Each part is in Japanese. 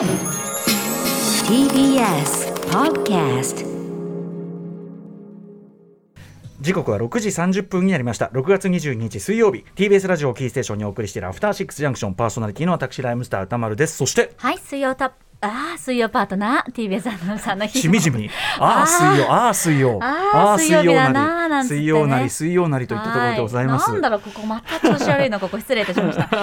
TBS Podcast 時刻は6時30分になりました。6月22日水曜日。TBS ラジオキーステーションにお送りしているアフターシックスジャンクション。パーソナリティの私ライムスター歌丸です。そしてはい、水曜たあー水曜パートナー TBS アナウンサーの日しみじみ。ああ水曜。ああ水曜。あー水曜日だなーなんつってね。水曜なり水曜なりといったところでございます。はなんだろうここまた調子悪いのここ失礼いたしました。さ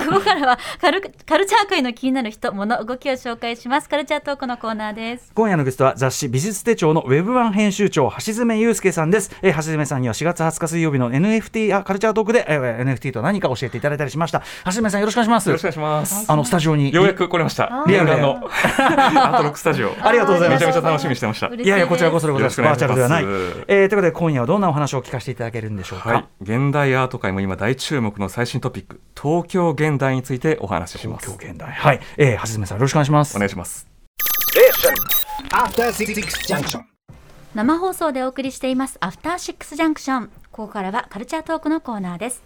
あここからはカルカルチャー界の気になる人物動きを紹介します。カルチャートークのコーナーです。今夜のゲストは雑誌美術手帳のウェブ版編集長橋爪祐介さんです、えー、橋爪さんには4月20日水曜日の NFT あカルチャートークで、えー、NFT と何か教えていただいたりしました。橋爪さんよろしくお願いします。よろしくお願いします。あのスタジオに。ようやく来れました。リアルのアートロックスタジオ。ありがとうございます。めちゃめちゃ楽しみにしてました。嬉しいやいやこちらこそでございます。バーチャルではない、えー、ということで今夜はどんなお話を聞かせていただけるんでしょうか、はい、現代アート界も今大注目の最新トピック、東京現代についてお話しします。東京現代。はい、えー、橋爪さんよろしくお願いします。お願いします。生放送でお送りしています。アフターシックスジャンクションここからはカルチャートークのコーナーです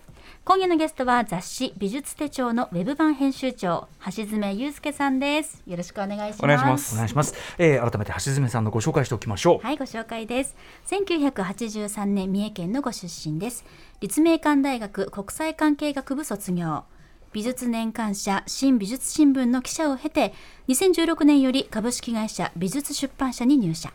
今夜のゲストは雑誌美術手帳のウェブ版編集長橋爪祐介さんですよろしくお願いしますお願いしますお願いします、えー、改めて橋爪さんのご紹介しておきましょうはい、ご紹介です。1983年三重県のご出身です。立命館大学国際関係学部卒業。美術年間社新美術新聞の記者を経て、2016年より株式会社美術出版社に入社。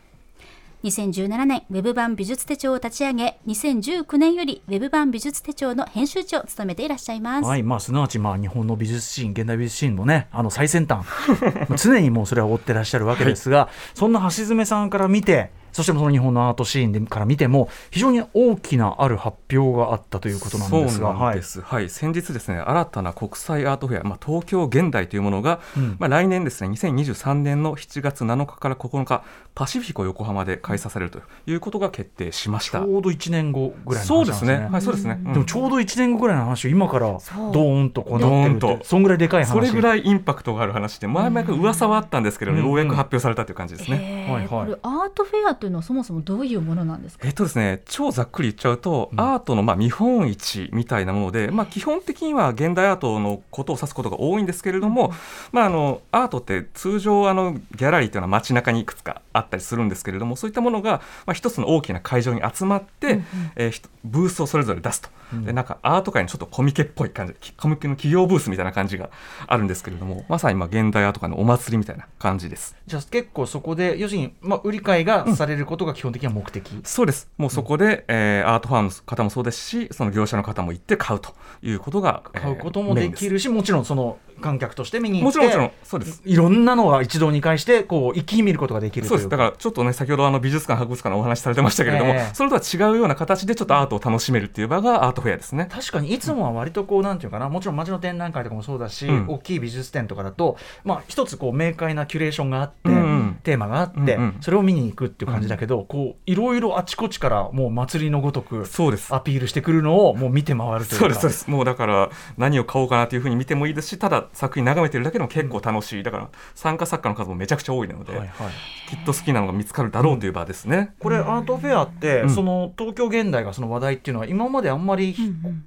2017年、ウェブ版美術手帳を立ち上げ、2019年よりウェブ版美術手帳の編集長を務めていらっしゃいます。はいまあ、すなわちまあ日本の美術シーン現代美術シーンのねあの最先端。常にもうそれは追ってらっしゃるわけですが、そんな橋爪さんから見てそしてその日本のアートシーンでから見ても非常に大きなある発表があったということなんですが。そうなんです、はい。先日ですね新たな国際アートフェア、まあ、東京現代というものが、うん。まあ、来年ですね2023年の7月7日から9日パシフィコ横浜で開催されるということが決定しました。ちょうど1年後ぐらいのそうです話ですね。ねはいそうですね、うん。でもちょうど1年後ぐらいの話を今からドーンと。こうなってるってそんぐらいでかい話。それぐらいインパクトがある話で前々から噂はあったんですけど、うんようやく発表されたという感じですね、へーはいはい。これアートフェアというのはそもそもどういうものなんですか？えっとですね、超ざっくり言っちゃうと、うん。アートのまあ見本市みたいなもので、まあ、基本的には現代アートのことを指すことが多いんですけれども、まあ、あのアートって通常あのギャラリーというのは街中にいくつかあったりするんですけれどもそういったものが、まあ、一つの大きな会場に集まって、えーひとブースをそれぞれ出すと、うん。でなんかアート界のちょっとコミケっぽい感じきコミケの企業ブースみたいな感じがあるんですけれどもまさに今現代アート界のお祭りみたいな感じです。じゃあ結構そこで要するに、まあ、売り買いがされることが基本的には目的、そうです。もうそこで、えーアートファンの方もそうですし、その業者の方も行って買うということが、えー買うこともできるし、もちろんその観客として見に行ってもちろん、もちろん、そうです。いろんなのが一堂に会してこう一気に見ることができるそうです。だからちょっとね先ほどあの美術館博物館のお話しされてましたけれども、ええ。それとは違うような形でちょっとアートを楽しめるっていう場がアートフェアですね。確かにいつもは割とこうなんていうかなもちろん街の展覧会とかもそうだし、うん。大きい美術展とかだとまあ一つこう明快なキュレーションがあって、うんうん。テーマがあって、うんうんそれを見に行くっていう感じだけど、こういろいろあちこちからもう祭りのごとくそうです。アピールしてくるのをもう見て回るというか。そうですそうです。もうだから何を買おうかなというふうに見てもいいですしただ作品眺めてるだけでも結構楽しい。だから参加作家の数もめちゃくちゃ多いので、はいはい。きっと好きなのが見つかるだろうという場ですね。これアートフェアって、うん。その東京現代がその話題っていうのは今まであんまり、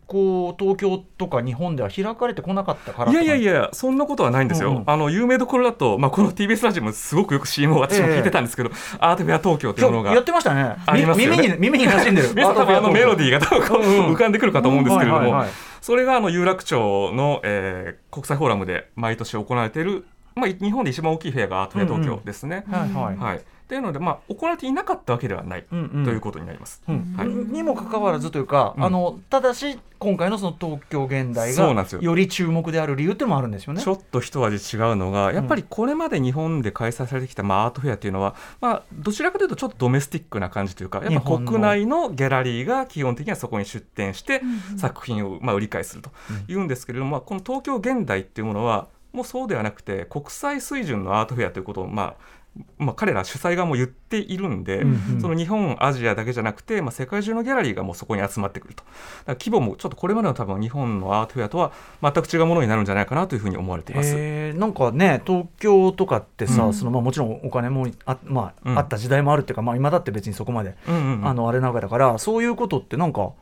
こう東京とか日本では開かれてこなかったからいやいやいやや、そんなことはないんですよ。うんうん。あの有名どころだと、まあ、この TBS ラジオもすごくよく CM を私も聞いてたんですけど、アートフェア東京というものが。やってましたね。ありますよね。み耳に耳に馴染んでる。皆さん多分あのメロディーが浮かんでくるかと思うんですけれどもそれがあの有楽町の、えー国際フォーラムで毎年行われている、まあ、日本で一番大きいフェアがアートフェア東京ですね。はいはい。はい、っていうので、まあ、行われていなかったわけではない、うんうん。ということになります。うんはい。にもかかわらずというか、うん。あのただし今回のその東京現代がよ。より注目である理由ってもあるんですよね。ちょっと一味違うのが、やっぱりこれまで日本で開催されてきた、まあ、アートフェアっていうのは、まあ、どちらかというとちょっとドメスティックな感じというか、やっぱ国内のギャラリーが基本的にはそこに出展して、作品をまあ売り買いするというんですけれども、まあこの東京現代っていうものは、もうそうではなくて、国際水準のアートフェアということを、まあ、まあ、彼ら主催側も言っているんで、うんうん。その日本、アジアだけじゃなくて、まあ、世界中のギャラリーがもうそこに集まってくると、規模もちょっとこれまでの多分日本のアートフェアとは全く違うものになるんじゃないかなというふうに思われています。えー。なんかね東京とかってさ、うん。そのまあ、もちろんお金もあ,、まあうん。あった時代もあるっていうか、まあ、今だって別にそこまで、うんうんうん。あのあれなわけだからそういうことってなんか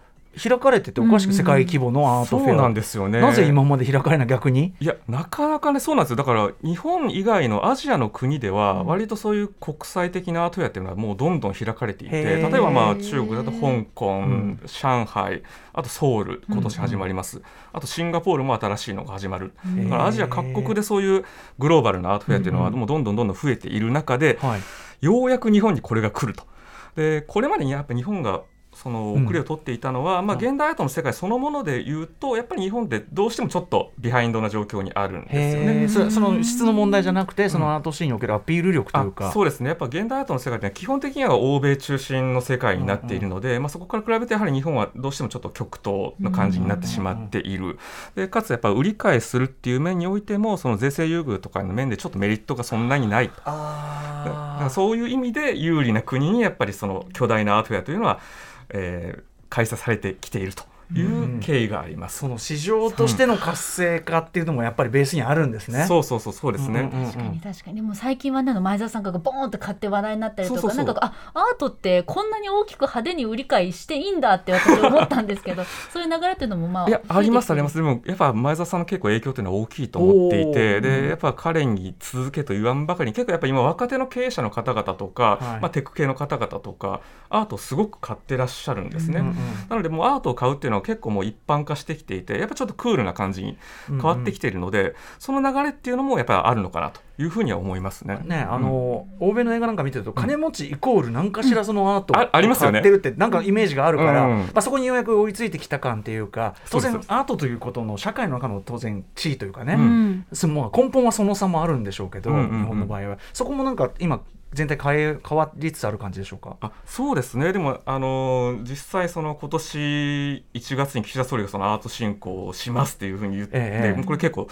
開かれてておかしく世界規模のアートフェア、なんですよね。なぜ今まで開かれない逆に？いやなかなかねそうなんですよ。だから日本以外のアジアの国では割とそういう国際的なアートフェアっていうのはもうどんどん開かれていてへ例えーばまあ中国だと香港、ん。上海あとソウル今年始まります、あとシンガポールも新しいのが始まる。だからアジア各国でそういうグローバルなアートフェアっていうのはもうどんどんどんどん増えている中で、はい。ようやく日本にこれが来ると。でこれまでにやっぱ日本がそのうん遅れを取っていたのは、まあ、現代アートの世界そのもので言うとやっぱり日本ってどうしてもちょっとビハインドな状況にあるんですよね。それその質の問題じゃなくてそのアートシーンにおけるアピール力というか、あそうですね。やっぱ現代アートの世界って基本的には欧米中心の世界になっているので、まあ、そこから比べてやはり日本はどうしてもちょっと極東の感じになってしまっている、でかつやっぱ売り買いするっていう面においてもその税制優遇とかの面でちょっとメリットがそんなにないそういう意味で有利な国にやっぱりその巨大なアートフェアというのは、えー開催されてきていると。いう経緯があります。その市場としての活性化っていうのもやっぱりベースにあるんですね。そうそうそうそうですね。うんうんうん確かに確かに。でも最近はねあの前澤さんがボーンって買って話題になったりとかそうそうそう。なんかあアートってこんなに大きく派手に売り買いしていいんだって私は思ったんですけど そういう流れっていうのもまあいやありますあります。でもやっぱ前澤さんの結構影響というのは大きいと思っていてでやっぱ彼に続けと言わんばかりに結構やっぱ今若手の経営者の方々とか、はい。まあ、テック系の方々とかアートをすごく買ってらっしゃるんですね。うんうん。なのでもうアートを買うっていうのは結構もう一般化してきていてやっぱちょっとクールな感じに変わってきているので、その流れっていうのもやっぱりあるのかなというふうには思いますね。ね、あの、欧米の映画なんか見てると金持ちイコール何かしらそのアートあありますよね。買ってるってなんかイメージがあるから、うんまあ、そこにようやく追いついてきた感っていうか当然アートということの社会の中の当然地位というかね、うん。そのまあ根本はその差もあるんでしょうけど、うんうんうん。日本の場合は。そこもなんか今全体変え変わりつつある感じでしょうか？あそうですね、でも、あのー実際、その今年1月に岸田総理がそのアート振興をしますっていうふうに言って、ええこれ結構、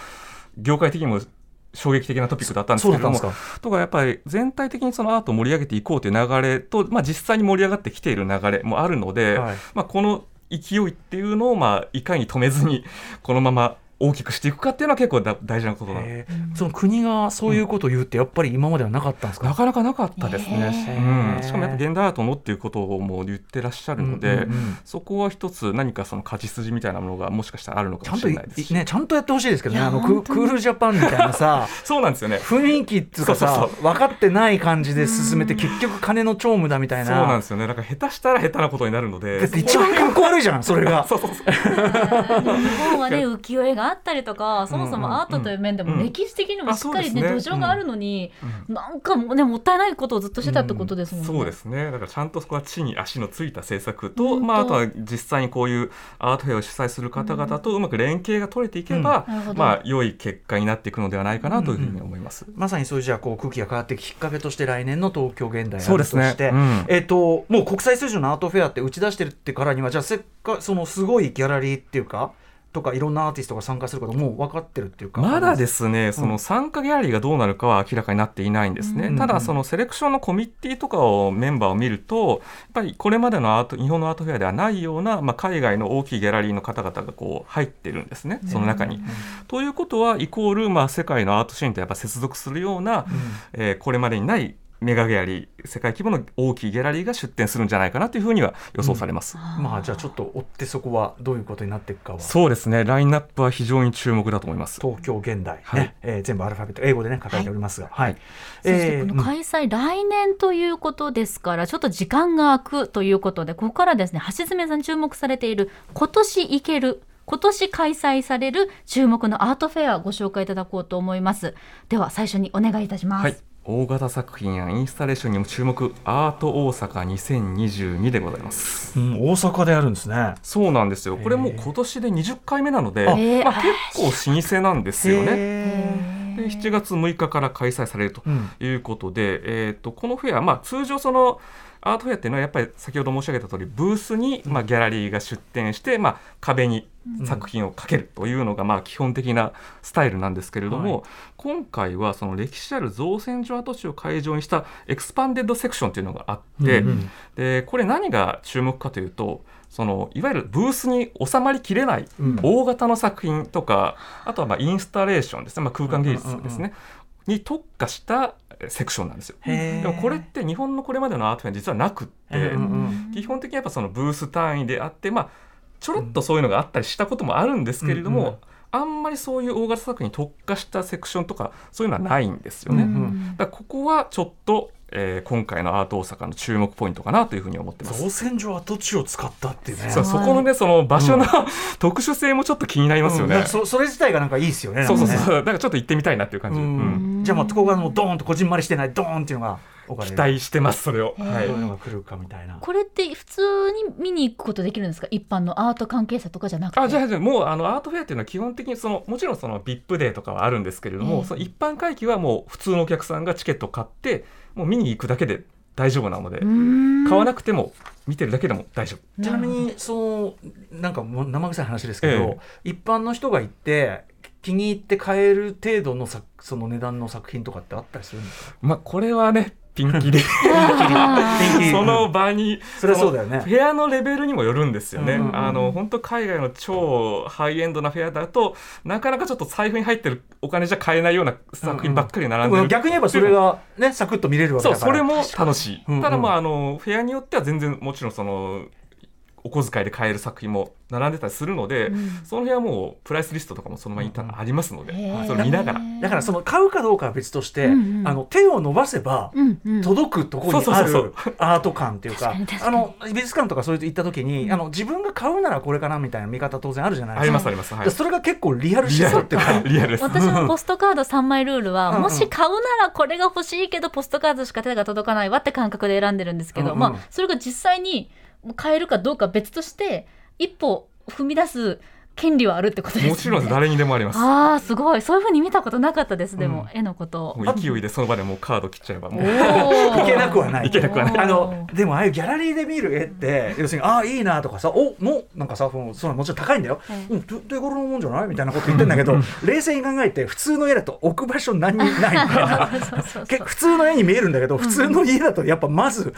業界的にも衝撃的なトピックだったんですけれども、とかやっぱり全体的にそのアートを盛り上げていこうという流れと、まあ、実際に盛り上がってきている流れもあるので、はい。まあ、この勢いっていうのを、まあ、いかに止めずに、このまま大きくしていくかっていうのは結構だ大事なことだ。へー。その国がそういうことを言うってやっぱり今まではなかったんですか、なかなかなかったですへね。ー。うん、しかもやっぱ現代アートのっていうことをもう言ってらっしゃるので、うんうん。うんそこは一つ何かその勝ち筋みたいなものがもしかしたらあるのかもしちゃんといれないです。し、ねちゃんとやってほしいですけどね。あのクールジャパンみたいなさ そうなんですよね。雰囲気っていうかさそうそう分かってない感じで進めて結局金の長務だみたいそうななんですよね。だから下手したら下手なことになるので、だって一番かっこ悪いじゃんそれが。そうそうそう。日本はね浮世絵があったりとかそもそもアートという面でもうん。歴史的にもしっかりね土壌があるのになんかもうねもったいないことをずっとしてたってことですもんね。そうですね。だからちゃんとそこは地に足のついた政策本と、当まああとは実際にこういうアートフェアを主催する方々とうまく連携が取れていけば、まあ良い結果になっていくのではないかなというふうに思います。まさにそういうじゃあこう空気が変わってきっかけとして来年の東京現代アートそうですね。として、うん。えっ、ともう国際水準のアートフェアって打ち出してるってからにはじゃあせっかそのすごいギャラリーっていうかとかいろんなアーティストが参加することもう分かってるっていうか。まだですすね、その参加ギャラリーがどうなるかは明らかになっていないんですね。うん。ただ、そのセレクションのコミッティとかをメンバーを見ると、やっぱりこれまでのアート、日本のアートフェアではないような、まあ、海外の大きいギャラリーの方々がこう入ってるんですね、その中に。ということは、イコール、まあ、世界のアートシーンとやっぱ接続するような、えーこれまでにないメガギャラリー、世界規模の大きいギャラリーが出展するんじゃないかなというふうには予想されます。まあじゃあちょっと追ってそこはどういうことになっていくかは。そうですね、ラインナップは非常に注目だと思います。東京現代ね、はい。えー全部アルファベット英語でね書かれておりますが、はい。そしてえーこの開催、来年ということですからちょっと時間が空くということでここからですね橋爪さん注目されている今年行ける今年開催される注目のアートフェアご紹介いただこうと思います。では最初にお願いいたします、はい、大型作品やインスタレーションにも注目。アート大阪2022でございます。うん、大阪であるんですね。そうなんですよ。これもう今年で20回目なので、まあ、結構老舗なんですよね。へで7月6日から開催されるということで、えー、とこのフェア、まあ、通常そのアートフェアっていうのはやっぱり先ほど申し上げた通りブースに、まあ、ギャラリーが出展して、まあ、壁に作品をかけるというのが、まあ、基本的なスタイルなんですけれども、はい。今回はその歴史ある造船所跡地を会場にしたエクスパンデッドセクションというのがあって、うんうん。でこれ何が注目かというとそのいわゆるブースに収まりきれないうん。大型の作品とか、あとはまあインスタレーションですね、まあ、空間芸術ですね、に特化したセクションなんですよ。でもこれって日本のこれまでのアートフェア実はなくって、うんうん。基本的にやっぱそのブース単位であって、まあ、ちょろっとそういうのがあったりしたこともあるんですけれども、うんうんあんまりそういう大型作品に特化したセクションとかそういうのはないんですよね。うんだからここはちょっと、えー今回のアート大阪の注目ポイントかなというふうに思ってます。造船所跡地を使ったっていうね。そこのねその場所の、特殊性もちょっと気になりますよね。うん。だからそそれ自体がなんかいいですよねそうそうなんかね。そうだからちょっと行ってみたいなっていう感じ、ううん。んじゃあまあここがもうドーンとこじんまりしてないドーンっていうのが期る待してますそれを。どういうのが来るかみたいな。これって普通に見に行くことできるんですか？一般のアート関係者とかじゃなくて？あじゃあじゃあもうあのアートフェアっていうのは基本的にそのもちろんその VIP デーとかはあるんですけれども、ええその一般会期はもう普通のお客さんがチケットを買ってもう見に行くだけで大丈夫なので、買わなくても見てるだけでも大丈夫。ちなみにそのなんかもう生臭い話ですけど、え。一般の人が行って気に入って買える程度のさその値段の作品とかってあったりするんですか？まあこれはねピンキリ。あ ーピンキリ。その場にそそうだよね。のフェアのレベルにもよるんですよね。うんうんうん。あの本当海外の超ハイエンドなフェアだとなかなかちょっと財布に入ってるお金じゃ買えないような作品ばっかり並んでる、でも逆に言えばそれがねサクッと見れるわけだから。そうそれも楽しい、うんうん。ただまああのフェアによっては全然もちろんそのお小遣いで買える作品も並んでたりするので、うん。その辺はもうプライスリストとかもそのままうんうん。ありますので、へー。それ見ながら。だからその買うかどうかは別として、うんうん。あの手を伸ばせばうんうん。届くところにあるアート感っていうかあの美術館とかそういうと行った時に、あの自分が買うならこれかなみたいな見方当然あるじゃないあですか。りますあります、はい。でそれが結構リアルシフトっていうかリアルです私のポストカード3枚ルールは、うんうん。もし買うならこれが欲しいけどポストカードしか手が届かないわって感覚で選んでるんですけど、うんうん。まあそれが実際に変えるかどうか別として一歩踏み出す権利はあるってことですね。もちろん誰にでもあります。ああすごい。そういうふうに見たことなかったですでも、うん。絵のこと。勢いでその場でもうカード切っちゃえばもう。いいけなくはない。いけなくはない。あのでもああいうギャラリーで見る絵って要するにああいいなとかさおもなんかさそのそのもちろん高いんだよ、えうん手手頃のもんじゃない？みたいなこと言ってんだけど 冷静に考えて普通の絵だと置く場所何にないみ普通の絵に見えるんだけど普通の家だとやっぱまず、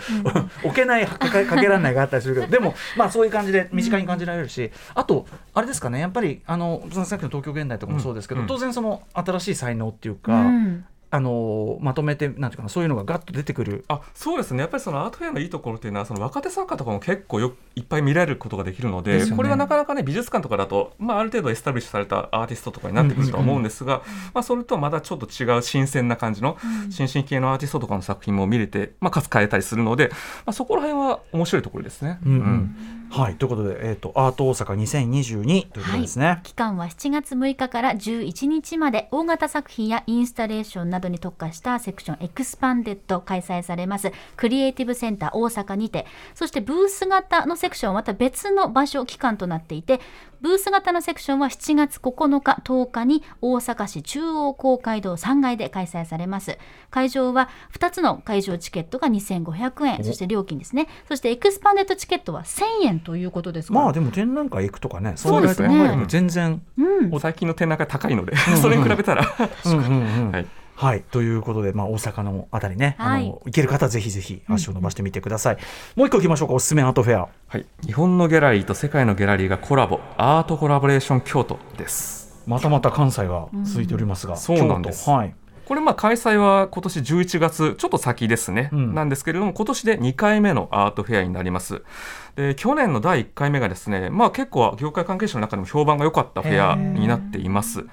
置けないかけかけられないがあったりするけど。でもまあそういう感じで身近に感じられるし、あとあれですかねやっぱりあのさっきの東京現代とかもそうですけど、うん当然その新しい才能っていうか、うん。あのまとめてなんていうかなそういうのがガッと出てくる。あそうですね。やっぱりそのアートフェアのいいところっていうのはその若手作家とかも結構よいっぱい見られることができるのでね。これはなかなかね美術館とかだと、まあ、ある程度エスタブリッシュされたアーティストとかになってくるとは思うんですが、まあ、それとはまたちょっと違う新鮮な感じの新進系のアーティストとかの作品も見れて、まあ、かつ変えたりするので、まあ、そこら辺は面白いところですね。うん。うんはいということで、えー、とアート大阪2022ということですね。期間は7月6日から11日まで大型作品やインスタレーションなどに特化したセクションエクスパンデッド開催されますクリエイティブセンター大阪にて。そしてブース型のセクションはまた別の場所期間となっていてブース型のセクションは7月9日10日に大阪市中央公会堂3階で開催されます。会場は2つの会場チケットが2500円。そして料金ですね。そしてエクスパンデッドチケットは1000円ということですまあでも展覧会行くとかねそうですね。全然、うん。最近の展覧会高いので、それに比べたら、うんうんうん。はい。はい、ということで、まあ、大阪のあたりね、はい。あの行ける方はぜひぜひ足を伸ばしてみてください。もう一個行きましょうか、おすすめアートフェア。はい、日本のギャラリーと世界のギャラリーがコラボ。アートコラボレーション京都です。またまた関西が続いておりますが、そうなんです。京都。はい。これまあ開催は今年11月ちょっと先ですね、うん。なんですけれども今年で2回目のアートフェアになります。で去年の第1回目がですねまあ結構業界関係者の中でも評判が良かったフェアになっています。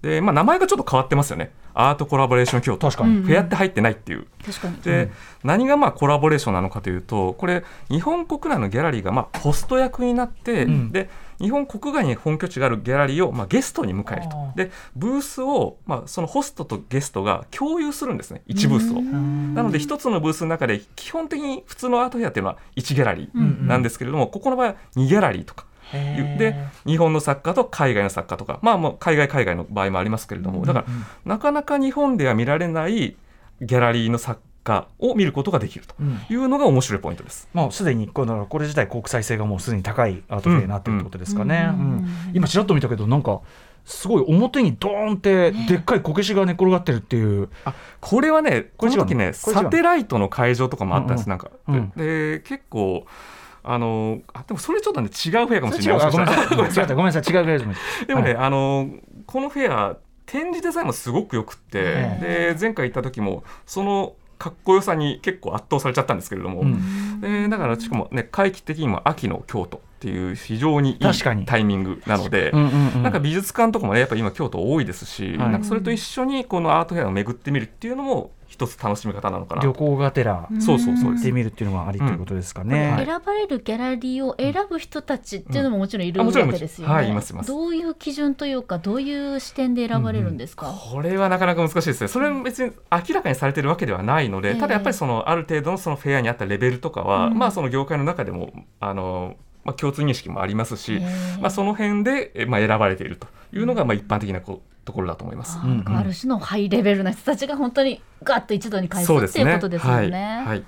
でまあ名前がちょっと変わってますよね。アートコラボレーション京都確かに。うんフェアって入ってないっていう確かに。で、何がまあコラボレーションなのかというとこれ日本国内のギャラリーがまあホスト役になって、うん。で日本国外に本拠地があるギャラリーをまあゲストに迎えると。でブースをまあそのホストとゲストが共有するんですね。1ブースを。なので一つのブースの中で基本的に普通のアートフェアっていうのは1ギャラリーなんですけれども、ここの場合は2ギャラリーとか。で日本の作家と海外の作家とか。まあもう海外海外の場合もありますけれども。だからなかなか日本では見られないギャラリーの作家を見ることができるとうん。いうのが面白いポイントです。まあ、すでにこのこれ自体国際性がもうすでに高いアートフェアになってるってことですかね。うん。うん。今ちらっと見たけどなんかすごい表にドーンってでっかいこけしが寝転がってるっていう、これはねこの時ねサテライトの会場とかもあったんです、うんなん。か、うん。で結構あのあでもそれちょっとね違うフェアかもしれない。あ ごめんなさい。ごめんなさい。違ったごめんなさい。違うフェアですでもね、はあのこのフェア展示デザインもすごくよくって、えで前回行った時もそのかっこよさに結構圧倒されちゃったんですけれども、うん。でだからしかもね回帰的にも秋の京都っていう非常にいい確かに。タイミングなので、うんうんうん。なんか美術館とかもねやっぱ今京都多いですし、はい。なんかそれと一緒にこのアートフェアを巡ってみるっていうのも一つ楽しみ方なのかな。旅行がてらそうそうそう行ってみるっていうのがありということですかね。はい。選ばれるギャラリーを選ぶ人たちっていうのももちろんいるわうんあもちろんけです。よね。はいいますいます。どういう基準というかどういう視点で選ばれるんですか？これはなかなか難しいですね。それは別に明らかにされてるわけではないので、ええ。ただやっぱりそのある程度のそのフェアに合ったレベルとかは、うん。まあその業界の中でもあのまあ共通認識もありますし、まあその辺でえまあ選ばれているというのがまあ一般的なこうところだと思います。ある種のハイレベルな人たちが本当にガッと一度に返すっていうことですよね。はい。はいうん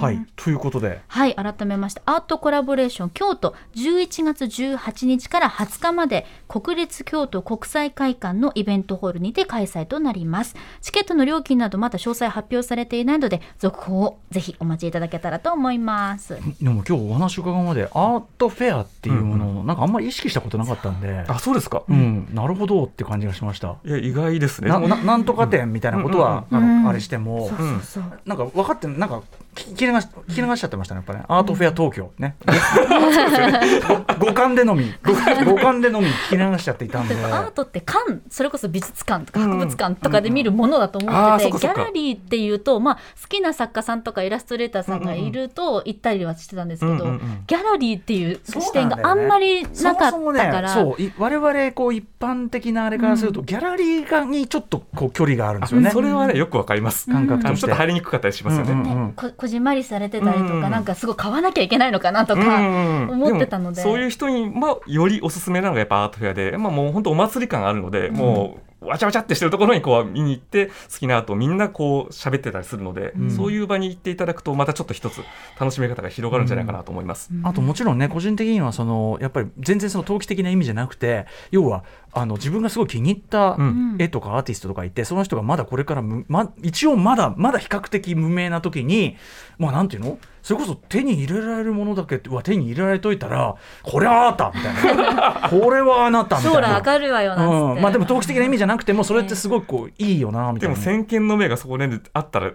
はい、ということで、はい改めましてアートコラボレーション京都11月18日から20日まで国立京都国際会館のイベントホールにて開催となります。チケットの料金などまだ詳細発表されていないので続報をぜひお待ちいただけたらと思います。でも今日お話伺うまでアートフェアっていうものをなんかあんまり意識したことなかったんで、あそうですか？うん、なるほどって感じがしました。いや意外ですね。なななんとか店みたいなことは、あのあれしても、そうそうそう。なんか分かってなんか聞き流し聞き流しちゃってましたねやっぱねアートフェア東京ね、五感でのみ五感でのみ聞き流しちゃっていたんでアートって館それこそ美術館とか博物館とかで見るものだと思ってて、ギャラリーっていうと、まあ、好きな作家さんとかイラストレーターさんがいると行ったりはしてたんですけど、ギャラリーっていう視点があんまりなかったからそもそもね、そう我々こう一般的なあれからすると、ギャラリーがにちょっとこう距離があるんですよね。それはねよくわかります。感覚としてちょっと入りにくかったりしますよね。こじんまりされてたりとか、うんなんかすごい買わなきゃいけないのかなとか、思ってたのでもそういう人に、まあ、よりおすすめなのがやっぱアートフェアで、まあ、もう本当お祭り感あるので、もうわちゃわちゃってしてるところにこう見に行って好きなアートをみんなこう喋ってたりするので、うん。そういう場に行っていただくとまたちょっと一つ楽しみ方が広がるんじゃないかなと思います。あともちろんね個人的にはそのやっぱり全然その投機的な意味じゃなくて要はあの自分がすごい気に入ったうん。絵とかアーティストとかいて、その人がまだこれからむ、ま、一応まだまだ比較的無名な時にまあなんていうの？それこそ手に入れられるものだけは手に入れられといたらこれはあなたみたいな これはあなたみたいな。将来るわよなうん、まあでも投機的な意味じゃなくてもそれってすごいこういいよなみたいな。でも先見の目がそこであったら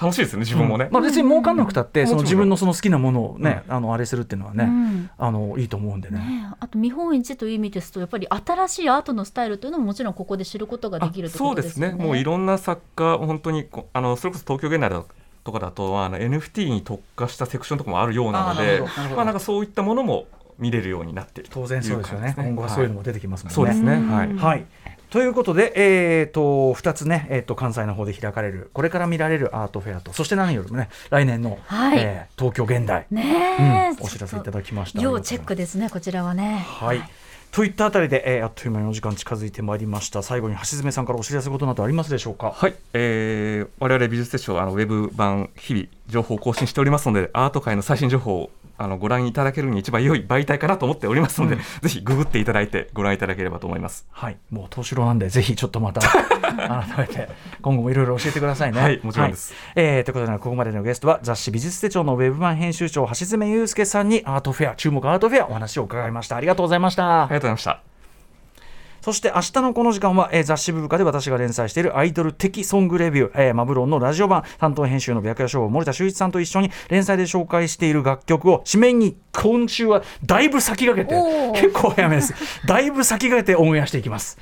楽しいですよね自分もね。まあ、別に儲かんなくたって、うんその自分のその好きなものをね、あのあれするっていうのはね、うんあのいいと思うんでね。ねえあと見本市という意味ですとやっぱり新しいアートのスタイルというのももちろんここで知ることができるね。そうですねもういろんな作家本当にこあのそれこそ東京現代だとかだとあの NFT に特化したセクションとかもあるようなのでまあなんかそういったものも見れるようになっている当然そうですよね。今後はそういうのも出てきますもんね。そうですね。うん。はい。はい。ということで、えー、と2つね、えー、と関西の方で開かれるこれから見られるアートフェアとそして何よりもね来年の、はい。えー東京現代、ねえ、うん。お知らせいただきました。要チェックですねこちらはね。はいといったあたりで、えーあっという間にお時間近づいてまいりました。最後に橋爪さんからお知らせことなどありますでしょうか？はい、えー、我々美術手帳あのウェブ版日々情報を更新しておりますのでアート界の最新情報をあのご覧いただけるに一番良い媒体かなと思っておりますので、うんぜひググっていただいてご覧いただければと思います。はい、もう東四郎なんで、ぜひちょっとまた 改めて今後もいろいろ教えてくださいね。はいもちろんですはいえーということで、ここまでのゲストは雑誌美術手帳のウェブ版編集長橋爪祐介さんにアートフェア注目アートフェアお話を伺いました。ありがとうございました。ありがとうございました。そして明日のこの時間は、えー雑誌ブブカで私が連載しているアイドル的ソングレビュー、えーマブロンのラジオ版担当編集の白夜賞森田修一さんと一緒に連載で紹介している楽曲を紙面に今週はだいぶ先駆けて結構早めです。だいぶ先駆けてオンエアしていきます。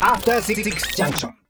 After Six Junction.